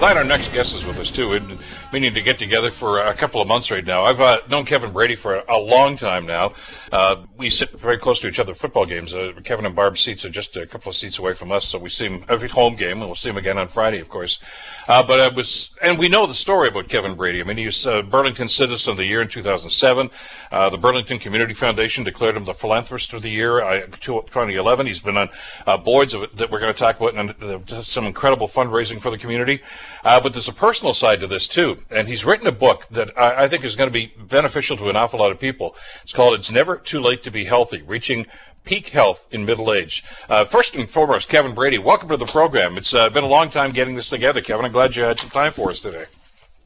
Glad our next guest is with us too. We've been meaning to get together for a couple of months right now. I've uh, known Kevin Brady for a long time now. Uh, we sit very close to each other at football games. Uh, Kevin and Barb's seats are just a couple of seats away from us, so we see him every home game, and we'll see him again on Friday, of course. Uh, but I was, and we know the story about Kevin Brady. I mean, he was uh, Burlington Citizen of the Year in 2007. Uh, the Burlington Community Foundation declared him the Philanthropist of the Year uh, 2011. He's been on boards of, that we're going to talk about, and some incredible fundraising for the community. Uh, but there's a personal side to this too, and he's written a book that I, I think is going to be beneficial to an awful lot of people. It's called "It's Never Too Late to Be Healthy: Reaching Peak Health in Middle Age." Uh, first and foremost, Kevin Brady, welcome to the program. It's uh, been a long time getting this together, Kevin. I'm glad you had some time for us today.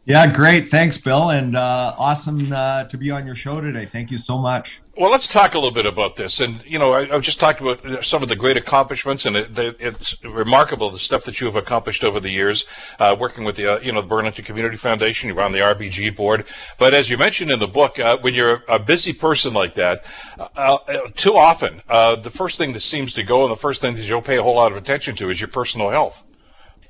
Yeah, great. Thanks, Bill, and uh, awesome uh, to be on your show today. Thank you so much. Well, let's talk a little bit about this. And, you know, I, have just talked about some of the great accomplishments, and it, it's remarkable the stuff that you have accomplished over the years, uh, working with the, uh, you know, the Burlington Community Foundation. You're on the RBG board. But as you mentioned in the book, uh, when you're a busy person like that, uh, uh, too often, uh, the first thing that seems to go and the first thing that you'll pay a whole lot of attention to is your personal health.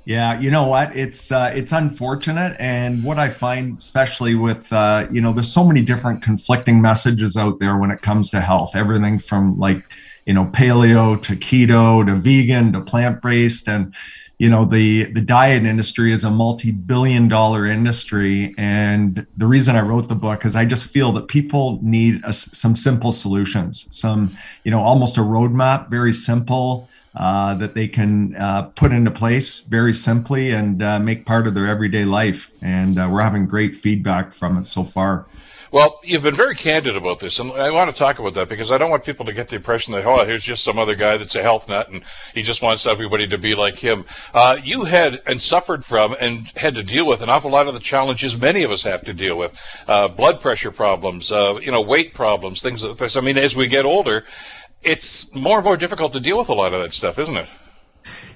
Yeah, you know what? It's uh, it's unfortunate, and what I find, especially with uh, you know, there's so many different conflicting messages out there when it comes to health. Everything from like you know paleo to keto to vegan to plant based, and you know the the diet industry is a multi-billion dollar industry. And the reason I wrote the book is I just feel that people need a, some simple solutions, some you know almost a roadmap, very simple uh, that they can uh, put into place very simply and uh, make part of their everyday life. And uh, we're having great feedback from it so far. Well, you've been very candid about this, and I want to talk about that because I don't want people to get the impression that, oh, here's just some other guy that's a health nut and he just wants everybody to be like him. Uh, you had and suffered from and had to deal with an awful lot of the challenges many of us have to deal with uh, blood pressure problems, uh, you know, weight problems, things like this. I mean, as we get older, it's more and more difficult to deal with a lot of that stuff, isn't it?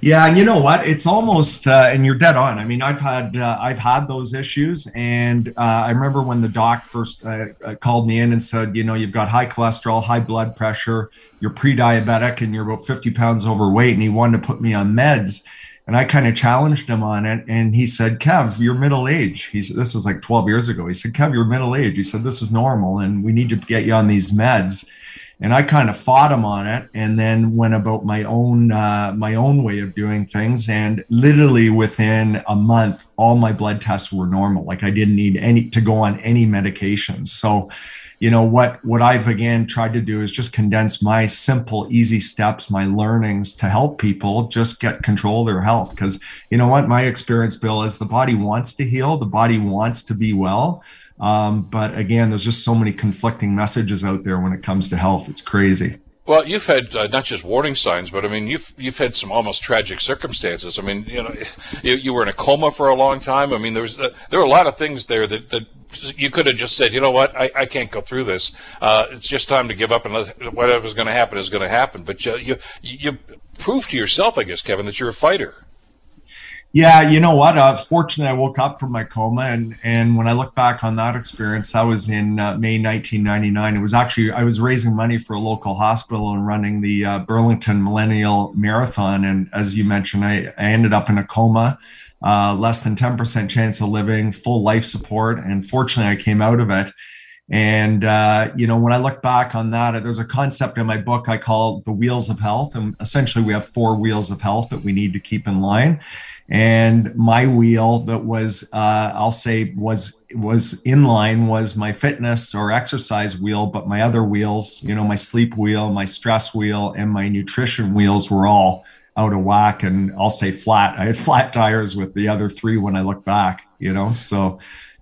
Yeah, and you know what? It's almost, uh, and you're dead on. I mean, I've had uh, I've had those issues, and uh, I remember when the doc first uh, uh, called me in and said, you know, you've got high cholesterol, high blood pressure, you're pre-diabetic, and you're about 50 pounds overweight, and he wanted to put me on meds. And I kind of challenged him on it, and he said, "Kev, you're middle age." He said, "This is like 12 years ago." He said, "Kev, you're middle age." He said, "This is normal, and we need to get you on these meds." And I kind of fought him on it, and then went about my own uh, my own way of doing things. And literally within a month, all my blood tests were normal. Like I didn't need any to go on any medications. So, you know what what I've again tried to do is just condense my simple, easy steps, my learnings to help people just get control of their health. Because you know what, my experience, Bill, is the body wants to heal, the body wants to be well um, but again, there's just so many conflicting messages out there when it comes to health. It's crazy. Well, you've had uh, not just warning signs, but I mean, you've you've had some almost tragic circumstances. I mean, you know, you, you were in a coma for a long time. I mean, there was uh, there were a lot of things there that, that you could have just said, you know what, I, I can't go through this. Uh, it's just time to give up and whatever's going to happen is going to happen. But you, you you prove to yourself, I guess, Kevin, that you're a fighter. Yeah, you know what? Uh, fortunately, I woke up from my coma, and and when I look back on that experience, that was in uh, May 1999. It was actually I was raising money for a local hospital and running the uh, Burlington Millennial Marathon, and as you mentioned, I, I ended up in a coma, uh, less than 10% chance of living, full life support, and fortunately, I came out of it. And uh, you know, when I look back on that, there's a concept in my book I call the wheels of health, and essentially, we have four wheels of health that we need to keep in line and my wheel that was uh, i'll say was was in line was my fitness or exercise wheel but my other wheels you know my sleep wheel my stress wheel and my nutrition wheels were all out of whack and i'll say flat. I had flat tires with the other three when i look back you know so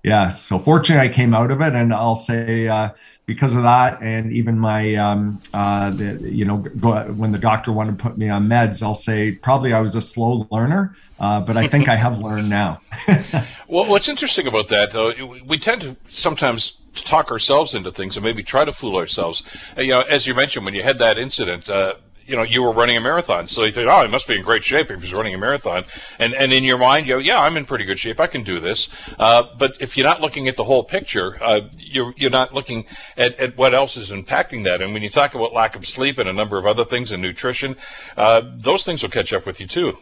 yeah so fortunately i came out of it and i'll say uh, because of that and even my um, uh, the, you know go, when the doctor wanted to put me on meds i'll say probably i was a slow learner uh, but i think i have learned now. Well what's interesting about that though we tend to sometimes talk ourselves into things and maybe try to fool ourselves. Uh, you know as you mentioned when you had that incident uh, you know, you were running a marathon. So you think, oh, he must be in great shape if he's running a marathon. And and in your mind, you go, yeah, I'm in pretty good shape. I can do this. Uh, but if you're not looking at the whole picture, uh, you're you're not looking at, at what else is impacting that. And when you talk about lack of sleep and a number of other things and nutrition, uh, those things will catch up with you too.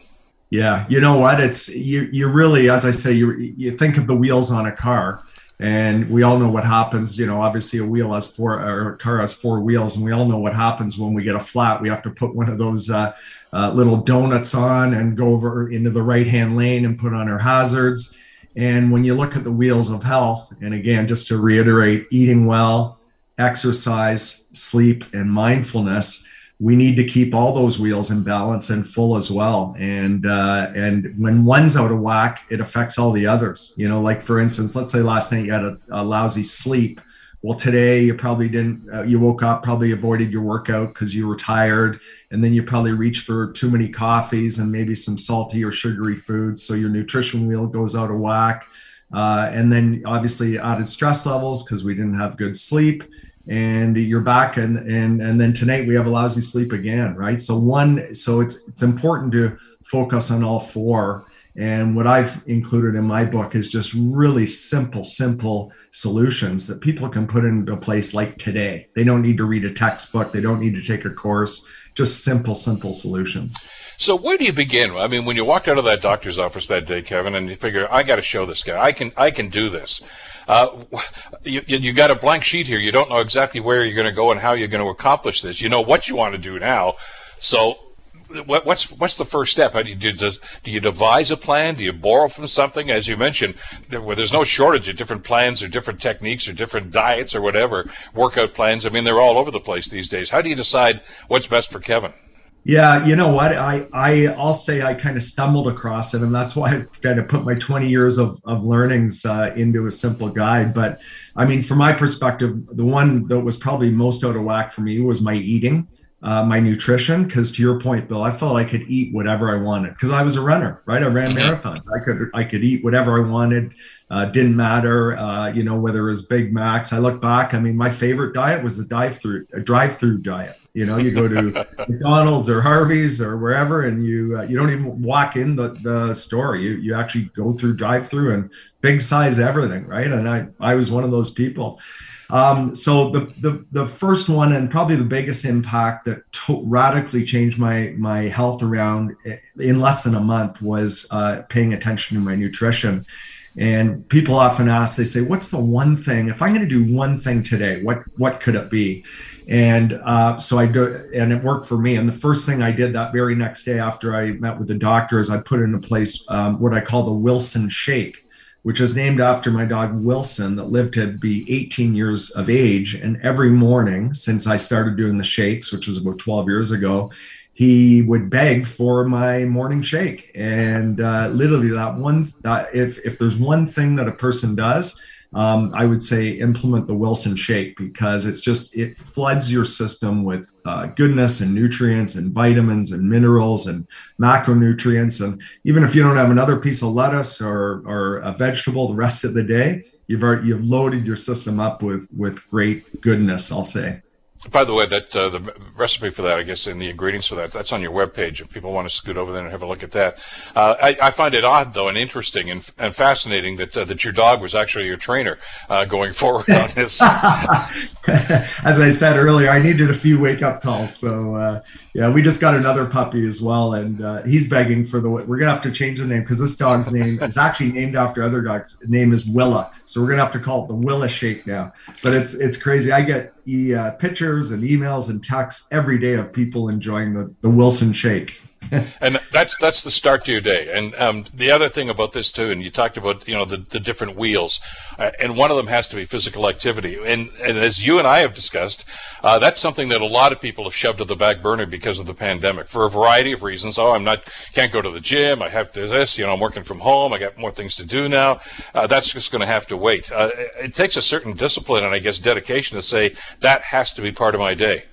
Yeah, you know what? It's you. You really, as I say, you you think of the wheels on a car and we all know what happens you know obviously a wheel has four or a car has four wheels and we all know what happens when we get a flat. We have to put one of those uh, uh, little donuts on and go over into the right hand lane and put on our hazards. And when you look at the wheels of health and again just to reiterate eating well exercise sleep and mindfulness we need to keep all those wheels in balance and full as well. And uh, and when one's out of whack, it affects all the others. You know, like for instance, let's say last night you had a, a lousy sleep. Well, today you probably didn't. Uh, you woke up, probably avoided your workout because you were tired, and then you probably reached for too many coffees and maybe some salty or sugary foods. So your nutrition wheel goes out of whack. Uh, and then obviously added stress levels because we didn't have good sleep and you're back and and and then tonight we have a lousy sleep again right so one so it's it's important to focus on all four and what i've included in my book is just really simple simple solutions that people can put into place like today they don't need to read a textbook they don't need to take a course just simple simple solutions so where do you begin? I mean, when you walked out of that doctor's office that day, Kevin, and you figure, I got to show this guy. I can, I can do this. Uh, you, you got a blank sheet here. You don't know exactly where you're going to go and how you're going to accomplish this. You know what you want to do now. So what, what's what's the first step? How do you do, do you devise a plan? Do you borrow from something? As you mentioned, there, where there's no shortage of different plans or different techniques or different diets or whatever workout plans. I mean, they're all over the place these days. How do you decide what's best for Kevin? Yeah, you know what? I, I I'll say I kind of stumbled across it, and that's why I kind of put my 20 years of of learnings uh, into a simple guide. But I mean, from my perspective, the one that was probably most out of whack for me was my eating, uh, my nutrition. Because to your point, Bill, I felt I could eat whatever I wanted because I was a runner, right? I ran mm-hmm. marathons. I could I could eat whatever I wanted. Uh, didn't matter, uh, you know, whether it was Big Macs. I look back. I mean, my favorite diet was the drive through a drive through diet you know, you go to McDonald's or Harvey's or wherever, and you uh, you don't even walk in the, the store. You you actually go through drive through and big size everything, right? And I I was one of those people. Um, so the, the the first one and probably the biggest impact that to- radically changed my my health around in less than a month was uh, paying attention to my nutrition. And people often ask, they say, "What's the one thing? If I'm going to do one thing today, what what could it be?" And uh, so I do, and it worked for me. And the first thing I did that very next day after I met with the doctor is I put into place um, what I call the Wilson Shake, which is named after my dog Wilson that lived to be 18 years of age. And every morning since I started doing the shakes, which was about 12 years ago, he would beg for my morning shake. And uh, literally, that one, that if if there's one thing that a person does um, I would say implement the Wilson shake because it's just it floods your system with uh, goodness and nutrients and vitamins and minerals and macronutrients. And even if you don't have another piece of lettuce or, or a vegetable the rest of the day, you've already, you've loaded your system up with with great goodness. I'll say. By the way, that uh, the recipe for that, I guess, and the ingredients for that, that's on your webpage. If people want to scoot over there and have a look at that, uh, I, I, find it odd though, and interesting and, and fascinating that uh, that your dog was actually your trainer uh, going forward on this. As I said earlier, I needed a few wake up calls, so uh, yeah, we just got another puppy as well, and uh, he's begging for the. We're gonna have to change the name because this dog's name is actually named after other dogs. Name is Willa, so we're gonna have to call it the Willa Shake now. But it's it's crazy. I get uh, pictures and emails and texts every day of people enjoying the, the Wilson shake. And that's that's the start to your day. And um, the other thing about this too, and you talked about you know the, the different wheels, uh, and one of them has to be physical activity. And and as you and I have discussed, uh, that's something that a lot of people have shoved to the back burner because of the pandemic for a variety of reasons. Oh, I'm not can't go to the gym. I have to this. You know, I'm working from home. I got more things to do now. Uh, that's just going to have to wait. Uh, it takes a certain discipline and I guess dedication to say that has to be part of my day.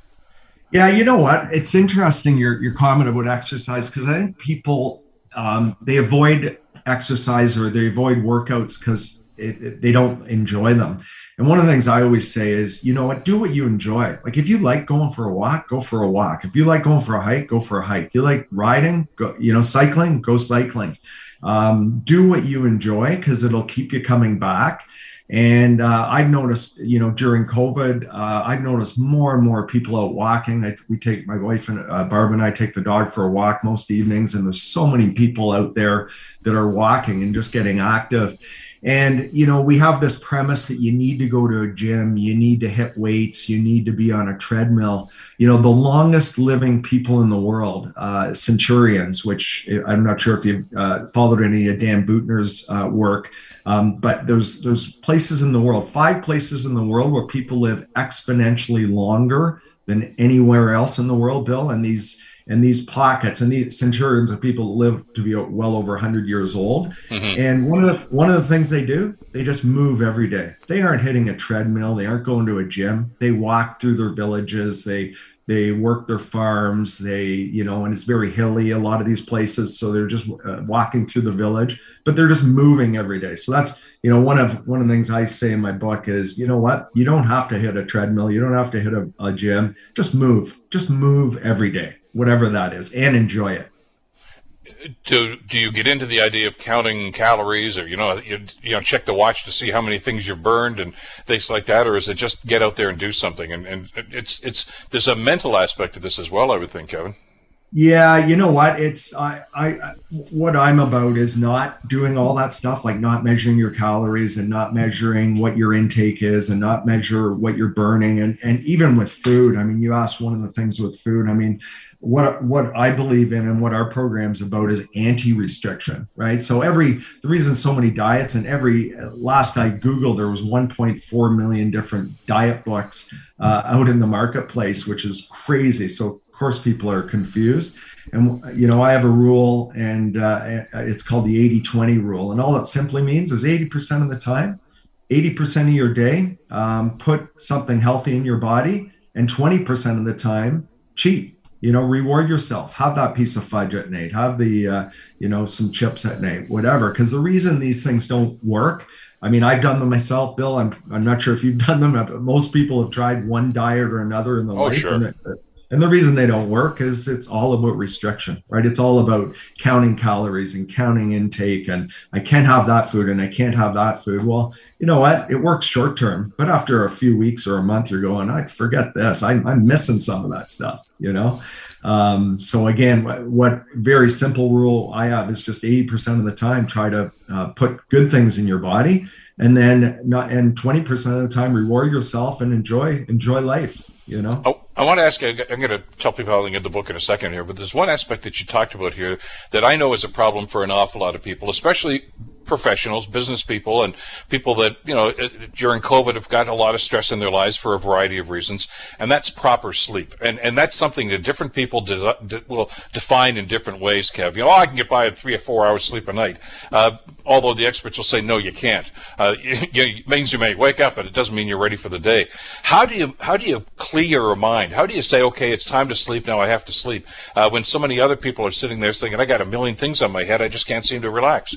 Yeah, you know what? It's interesting your your comment about exercise because I think people um, they avoid exercise or they avoid workouts because they don't enjoy them. And one of the things I always say is, you know what, do what you enjoy. Like if you like going for a walk, go for a walk. If you like going for a hike, go for a hike. If You like riding, go, you know, cycling, go cycling. Um, do what you enjoy because it'll keep you coming back. And uh, I've noticed, you know, during COVID, uh, I've noticed more and more people out walking. I, we take my wife and uh, Barb and I take the dog for a walk most evenings, and there's so many people out there that are walking and just getting active. And, you know, we have this premise that you need to go to a gym, you need to hit weights, you need to be on a treadmill. You know, the longest living people in the world, uh, centurions, which I'm not sure if you've uh, followed any of Dan Buettner's uh, work, um, but there's, there's places in the world, five places in the world where people live exponentially longer than anywhere else in the world, Bill. And these, and these pockets and these centurions of people live to be well over 100 years old. Mm-hmm. and one of the one of the things they do they just move every day. They aren't hitting a treadmill. They aren't going to a gym. They walk through their villages. They they work their farms. They you know and it's very hilly a lot of these places. So they're just uh, walking through the village but they're just moving every day. So that's you know one of one of the things i say in my book is you know what? You don't have to hit a treadmill. You don't have to hit a, a gym. Just move. Just move every day whatever that is, and enjoy it. Do do you get into the idea of counting calories, or you know, you, you know, check the watch to see how many things you burned and things like that, or is it just get out there and do something? And and it's it's there's a mental aspect to this as well, I would think, Kevin. Yeah, you know what? It's I, I what I'm about is not doing all that stuff like not measuring your calories and not measuring what your intake is and not measure what you're burning and and even with food. I mean, you asked one of the things with food. I mean, what what I believe in and what our program's about is anti-restriction, right? So every the reason so many diets and every last I googled there was 1.4 million different diet books uh, out in the marketplace, which is crazy. So course people are confused, and you know I have a rule and uh, it's called the 80-20 rule, and all it simply means is 80% of the time, 80% of your day, um, put something healthy in your body, and 20% of the time cheat. You know reward yourself. Have that piece of fudge at night. Have the uh, you know some chips at night whatever. Because the reason these things don't work i mean i've done them myself bill. I'm, I'm not sure if you've done them but most people have tried one diet or another in the oh, life sure. and it, and the reason they don't work is it's all about restriction, right? It's all about counting calories and counting intake. And I can't have that food and I can't have that food. Well, you know what? It works short term, but after a few weeks or a month, you're going, I forget this. I'm, I'm missing some of that stuff, you know? Um, so again, what, what, very simple rule I have is just 80% of the time, try to uh, put good things in your body and then not, and 20% of the time reward yourself and enjoy, enjoy life you know? Oh, i want to ask i'm going to tell people how to get the book in a second here but there's one aspect that you talked about here that i know is a problem for an awful lot of people especially professionals, business people, and people that, you know, uh, during COVID have got a lot of stress in their lives for a variety of reasons, and that's proper sleep. And and that's something that different people de- de- will define in different ways, Kev. You know, oh, I can get by at three or four hours sleep a night. Uh, although the experts will say, no, you can't. Uh, it means you may wake up, but it doesn't mean you're ready for the day. How do you how do you clear your mind? How do you say, okay, it's time to sleep now, I have to sleep, uh, when so many other people are sitting there thinking, I got a million things on my head, I just can't seem to relax?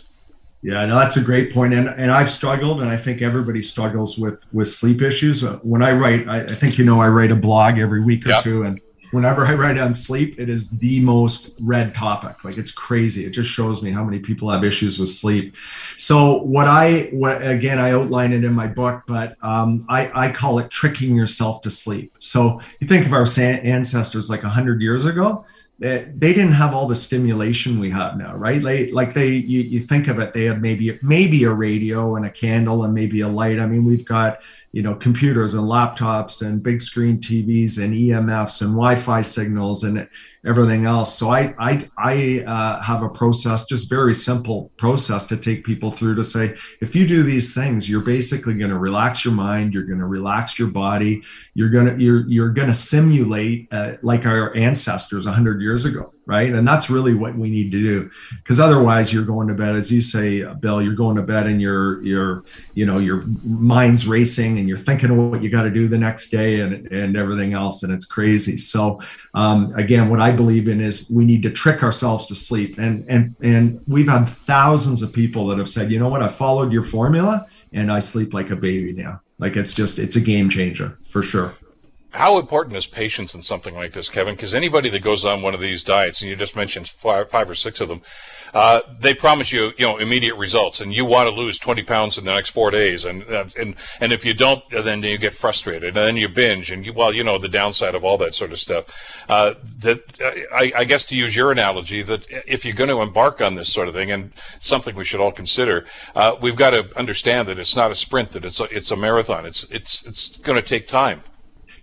Yeah, no, that's a great point, and and I've struggled, and I think everybody struggles with with sleep issues. When I write, I, I think you know I write a blog every week or yep. two, and whenever I write on sleep, it is the most read topic. Like it's crazy. It just shows me how many people have issues with sleep. So what I what again I outline it in my book, but um, I I call it tricking yourself to sleep. So you think of our ancestors like hundred years ago they didn't have all the stimulation we have now, right? Like, they, you, you think of it, they have maybe maybe a radio and a candle and maybe a light. I mean, we've got you know computers and laptops and big screen TVs and EMFs and Wi-Fi signals and everything else. So I I, I uh, have a process, just very simple process to take people through to say if you do these things, you're basically going to relax your mind, you're going to relax your body, you're gonna you're you're going to simulate uh, like our ancestors 100 years ago right? And that's really what we need to do. Because otherwise you're going to bed as you say bill you're going to bed and your your you know your mind's racing and you're thinking of what you got to do the next day and and everything else and it's crazy. So um, again what i believe in is we need to trick ourselves to sleep. And and and we've had thousands of people that have said you know what? I followed your formula and i sleep like a baby now. Like it's just it's a game changer for sure. How important is patience in something like this, Kevin? Because anybody that goes on one of these diets, and you just mentioned five, five or six of them, uh, they promise you, you know, immediate results, and you want to lose 20 pounds in the next four days, and uh, and and if you don't, then you get frustrated, and then you binge, and you, well, you know, the downside of all that sort of stuff. Uh, that I, I, guess to use your analogy, that if you're going to embark on this sort of thing, and something we should all consider, uh, we've got to understand that it's not a sprint, that it's a, it's a marathon. It's it's it's going to take time.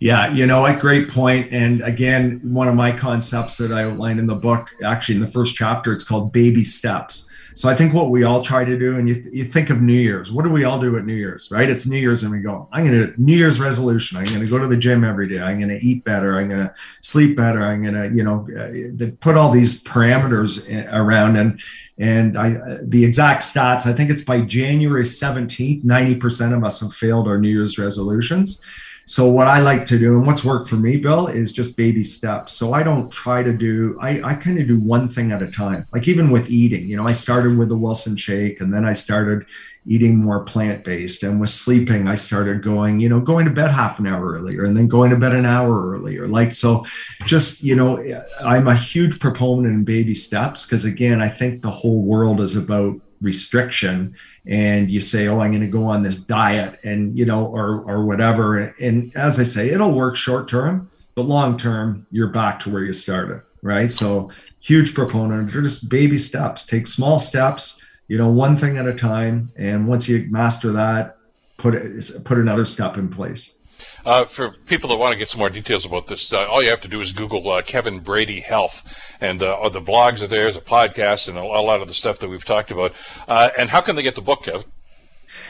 Yeah, you know, a great point. And again, one of my concepts that I outlined in the book, actually in the first chapter, it's called baby steps. So I think what we all try to do, and you, th- you think of New Year's, what do we all do at New Year's, right? It's New Year's, and we go, I'm going to New Year's resolution. I'm going to go to the gym every day. I'm going to eat better. I'm going to sleep better. I'm going to, you know, uh, put all these parameters around. And and I, the exact stats, I think it's by January 17th, 90% of us have failed our New Year's resolutions. So what I like to do and what's worked for me, Bill, is just baby steps. So I don't try to do, I, I kind of do one thing at a time. Like even with eating, you know, I started with the Wilson shake and then I started eating more plant-based and with sleeping, I started going, you know, going to bed half an hour earlier and then going to bed an hour earlier. Like, so just, you know, I'm a huge proponent in baby steps because again, I think the whole world is about restriction and you say oh i'm going to go on this diet and you know or or whatever. And as i say it'll work short term but long term you're back to where you started right? So huge proponent just baby steps. Take small steps you know one thing at a time and once you master that put it put another step in place uh, for people that want to get some more details about this, uh, all you have to do is Google uh, Kevin Brady Health, and uh, the blogs are there, the podcast, and a, a, lot of the stuff that we've talked about. Uh, and how can they get the book, Kevin?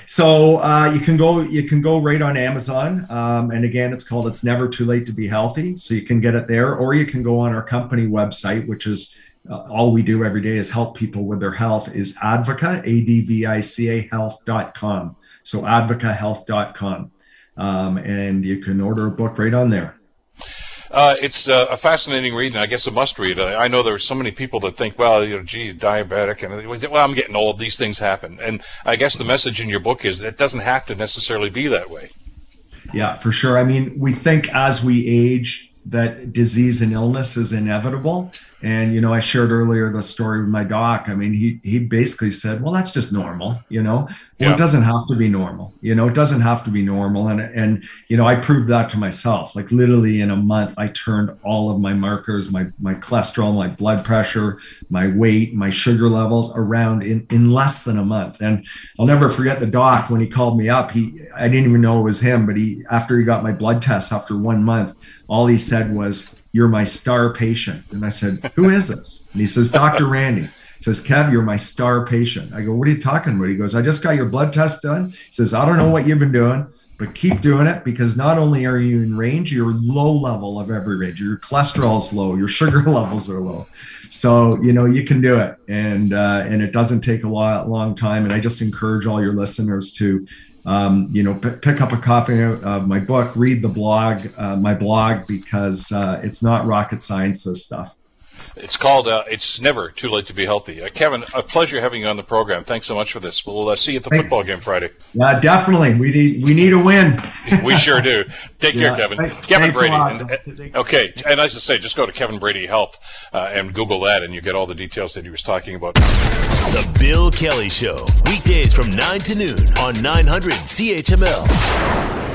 So uh, you can go you can go right on Amazon, um, and again, it's called "It's Never Too Late to Be Healthy." So you can get it there, or you can go on our company website, which is uh, all we do every day is help people with their health. Is Advica A D V I C A Health.com. So advicahealth.com um, and you can order a book right on there. Uh, it's uh, a fascinating read, and I guess a must read. I, I, know there are so many people that think, well, you know, gee, diabetic, and well, I'm getting old. These things happen, and I guess the message in your book is that it doesn't have to necessarily be that way. Yeah, for sure. I mean, we think as we age that disease and illness is inevitable, and you know, I shared earlier the story with my doc. I mean, he he basically said, "Well, that's just normal." You know, well, yeah. it doesn't have to be normal. You know, it doesn't have to be normal. And and you know, I proved that to myself. Like literally in a month, I turned all of my markers, my my cholesterol, my blood pressure, my weight, my sugar levels around in in less than a month. And I'll never forget the doc when he called me up. He I didn't even know it was him, but he after he got my blood test after one month, all he said was you're my star patient. And I said, Who is this? And he says, Dr. Randy. Says, Kev, you're my star patient. I go, What are you talking about? He goes, I just got your blood test done. He says, I don't know what you've been doing, but keep doing it because not only are you in range, you're low level of every range. Your cholesterol's low, your sugar levels are low. So, you know, you can do it. And uh, and it doesn't take a lot long time. And I just encourage all your listeners to um, you know, p- pick up a copy of my book, read the blog, uh, my blog, because uh, it's not rocket science, this stuff. It's called uh, It's Never Too Late to Be Healthy. Uh, Kevin, a pleasure having you on the program. Thanks so much for this. We'll uh, see you at the Thank football game Friday. Yeah, definitely. We need we need a win. we sure do. Take yeah. care, Kevin. Kevin Brady. And, uh, okay, and as I say, just go to Kevin Brady Health uh, and Google that, and you get all the details that he was talking about. The Bill Kelly Show, weekdays from 9 to noon on 900 CHML.